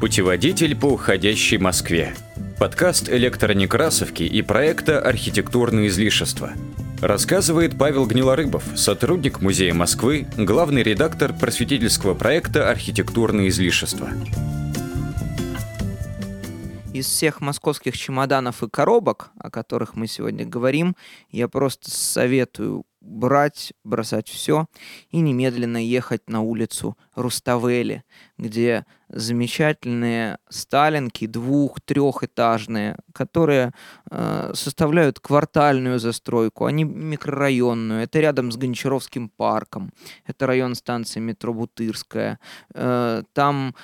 Путеводитель по уходящей Москве. Подкаст электронекрасовки и проекта «Архитектурные излишества». Рассказывает Павел Гнилорыбов, сотрудник Музея Москвы, главный редактор просветительского проекта «Архитектурные излишества». Из всех московских чемоданов и коробок, о которых мы сегодня говорим, я просто советую брать, бросать все и немедленно ехать на улицу Руставели, где замечательные сталинки двух-трехэтажные, которые э, составляют квартальную застройку, а не микрорайонную. Это рядом с Гончаровским парком. Это район станции метро Бутырская. Э, там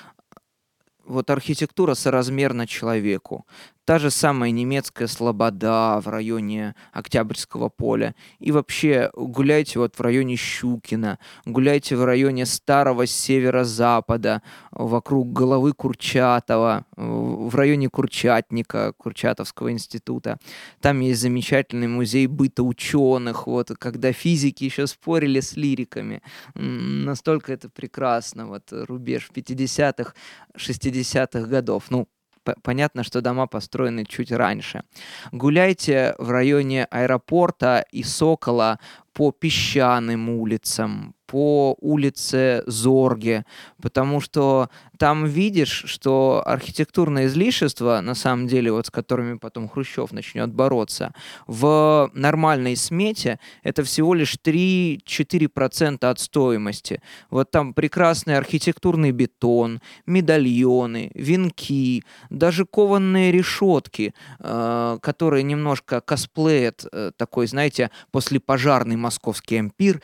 вот архитектура соразмерна человеку та же самая немецкая слобода в районе Октябрьского поля. И вообще гуляйте вот в районе Щукина, гуляйте в районе старого северо-запада, вокруг головы Курчатова, в районе Курчатника, Курчатовского института. Там есть замечательный музей быта ученых, вот, когда физики еще спорили с лириками. Настолько это прекрасно, вот рубеж 50-х, 60-х годов. Ну, понятно, что дома построены чуть раньше. Гуляйте в районе аэропорта и Сокола по песчаным улицам, по улице Зорге, потому что там видишь, что архитектурное излишество, на самом деле, вот с которыми потом Хрущев начнет бороться, в нормальной смете это всего лишь 3-4% от стоимости. Вот там прекрасный архитектурный бетон, медальоны, венки, даже кованные решетки, э, которые немножко косплеят э, такой, знаете, послепожарный московский ампир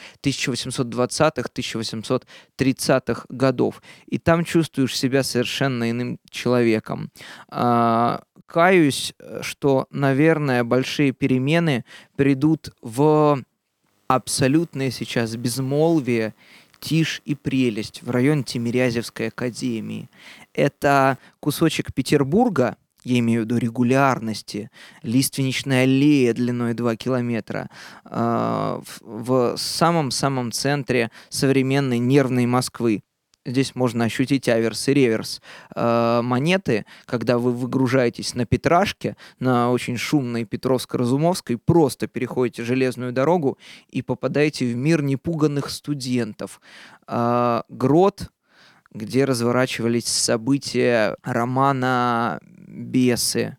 1820-1830-х годов. И там чувствуешь себя совершенно иным человеком. А, каюсь, что, наверное, большие перемены придут в абсолютное сейчас безмолвие, тишь и прелесть в район Тимирязевской академии. Это кусочек Петербурга, я имею в виду регулярности, лиственничная аллея длиной 2 километра, э, в самом-самом центре современной нервной Москвы. Здесь можно ощутить аверс и реверс э, монеты, когда вы выгружаетесь на Петрашке, на очень шумной Петровско-Разумовской, просто переходите железную дорогу и попадаете в мир непуганных студентов. Э, грот где разворачивались события романа «Бесы».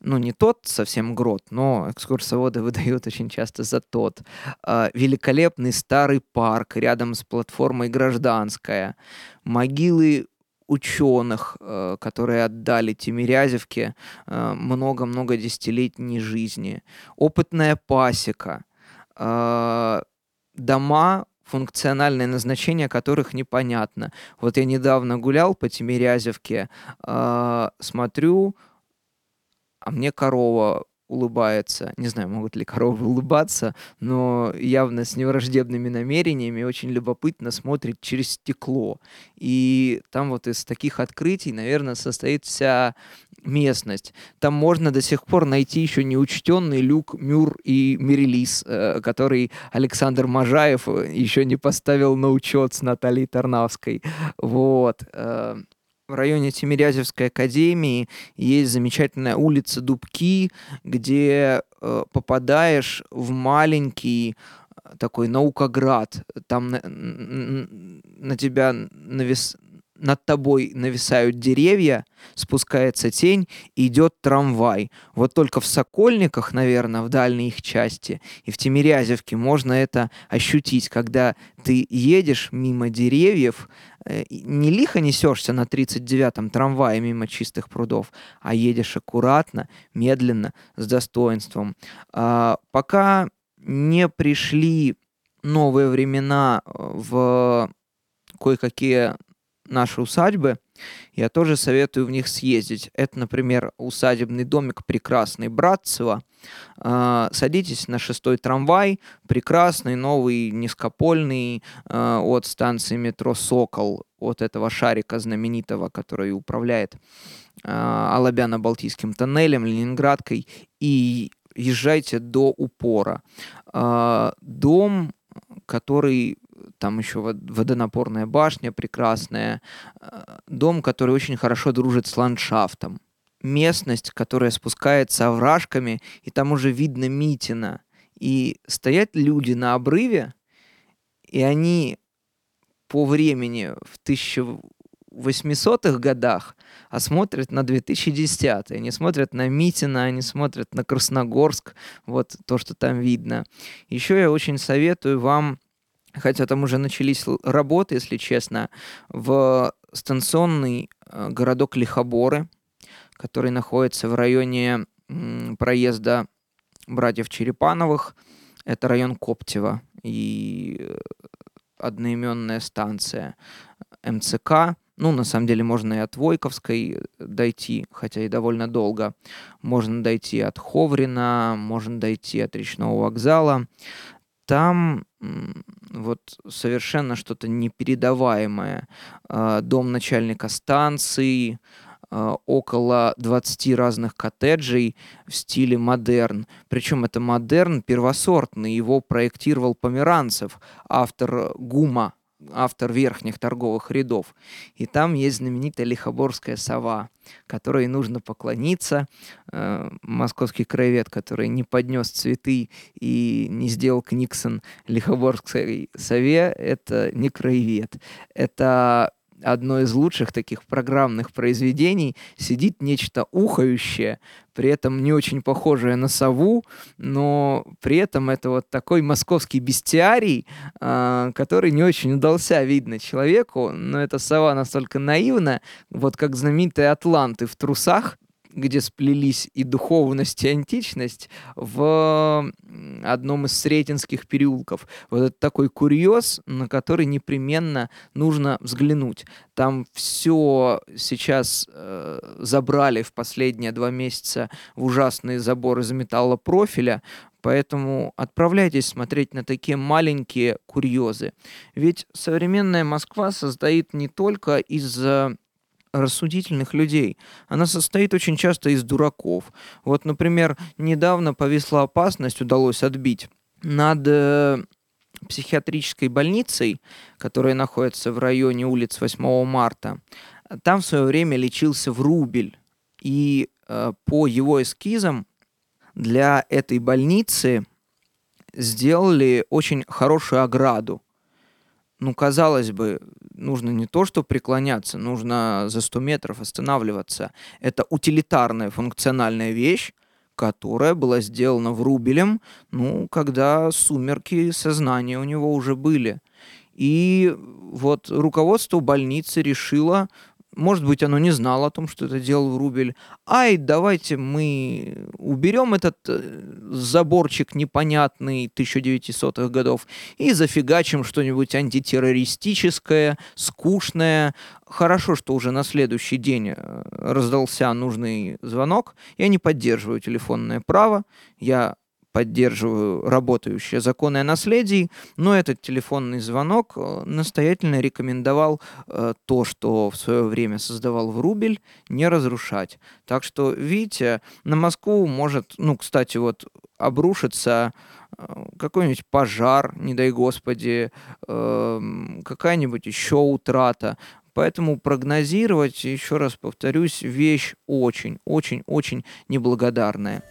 Ну, не тот совсем грот, но экскурсоводы выдают очень часто за тот. А, великолепный старый парк рядом с платформой «Гражданская». Могилы ученых, э, которые отдали Тимирязевке э, много-много десятилетней жизни. Опытная пасека. Э, дома функциональное назначение которых непонятно. Вот я недавно гулял по Тимирязевке, э, смотрю, а мне корова улыбается. Не знаю, могут ли коровы улыбаться, но явно с невраждебными намерениями очень любопытно смотрит через стекло. И там вот из таких открытий, наверное, состоит вся местность. Там можно до сих пор найти еще неучтенный люк, мюр и мерилис, э, который Александр Можаев э, еще не поставил на учет с Натальей Тарнавской. Вот. В районе Тимирязевской академии есть замечательная улица Дубки, где э, попадаешь в маленький э, такой наукоград. Там на, на тебя навис, над тобой нависают деревья, спускается тень, идет трамвай. Вот только в Сокольниках, наверное, в дальней их части, и в Тимирязевке можно это ощутить, когда ты едешь мимо деревьев, э, не лихо несешься на 39-м трамвае мимо чистых прудов, а едешь аккуратно, медленно, с достоинством. А, пока не пришли новые времена э, в кое-какие наши усадьбы, я тоже советую в них съездить. Это, например, усадебный домик прекрасный Братцево. А, садитесь на шестой трамвай, прекрасный, новый, низкопольный, а, от станции метро «Сокол», от этого шарика знаменитого, который управляет а, Алабяно-Балтийским тоннелем, Ленинградкой, и езжайте до упора. Дом, который там еще водонапорная башня прекрасная, э, дом, который очень хорошо дружит с ландшафтом. Местность, которая спускается овражками, и там уже видно Митина. И стоят люди на обрыве, и они по времени в 1800-х годах, а смотрят на 2010-е. Они смотрят на Митина, они смотрят на Красногорск, вот то, что там видно. Еще я очень советую вам хотя там уже начались работы, если честно, в станционный э, городок Лихоборы, который находится в районе проезда братьев Черепановых. Это район Коптева и э, одноименная станция МЦК. Ну, на самом деле, можно и от Войковской дойти, хотя и довольно долго. Можно дойти от Ховрина, можно дойти от речного вокзала. Там вот совершенно что-то непередаваемое. А, дом начальника станции, а, около 20 разных коттеджей в стиле модерн. Причем это модерн первосортный, его проектировал Померанцев, автор ГУМа, автор верхних торговых рядов. И там есть знаменитая лихоборская сова, которой нужно поклониться. Э, московский краевед, который не поднес цветы и не сделал Книксон лихоборской сове, это не краевед. Это одно из лучших таких программных произведений, сидит нечто ухающее, при этом не очень похожее на сову, но при этом это вот такой московский бестиарий, э, который не очень удался, видно, человеку, но эта сова настолько наивна, вот как знаменитые атланты в трусах, где сплелись и духовность, и античность, в одном из Сретенских переулков. Вот это такой курьез, на который непременно нужно взглянуть. Там все сейчас э, забрали в последние два месяца в ужасные заборы из металлопрофиля, Поэтому отправляйтесь смотреть на такие маленькие курьезы. Ведь современная Москва состоит не только из рассудительных людей. Она состоит очень часто из дураков. Вот, например, недавно повисла опасность, удалось отбить над э, психиатрической больницей, которая находится в районе улиц 8 марта. Там в свое время лечился Врубель. И э, по его эскизам для этой больницы сделали очень хорошую ограду ну, казалось бы, нужно не то, что преклоняться, нужно за 100 метров останавливаться. Это утилитарная функциональная вещь, которая была сделана Врубелем, ну, когда сумерки сознания у него уже были. И вот руководство больницы решило может быть, оно не знало о том, что это делал Рубель. Ай, давайте мы уберем этот э, заборчик непонятный 1900-х годов и зафигачим что-нибудь антитеррористическое, скучное. Хорошо, что уже на следующий день э, раздался нужный звонок. Я не поддерживаю телефонное право. Я поддерживаю работающее законы о наследии, но этот телефонный звонок э, настоятельно рекомендовал э, то, что в свое время создавал Врубель, не разрушать. Так что, видите, на Москву может, ну, кстати, вот обрушиться э, какой-нибудь пожар, не дай господи, э, какая-нибудь еще утрата. Поэтому прогнозировать, еще раз повторюсь, вещь очень, очень, очень неблагодарная.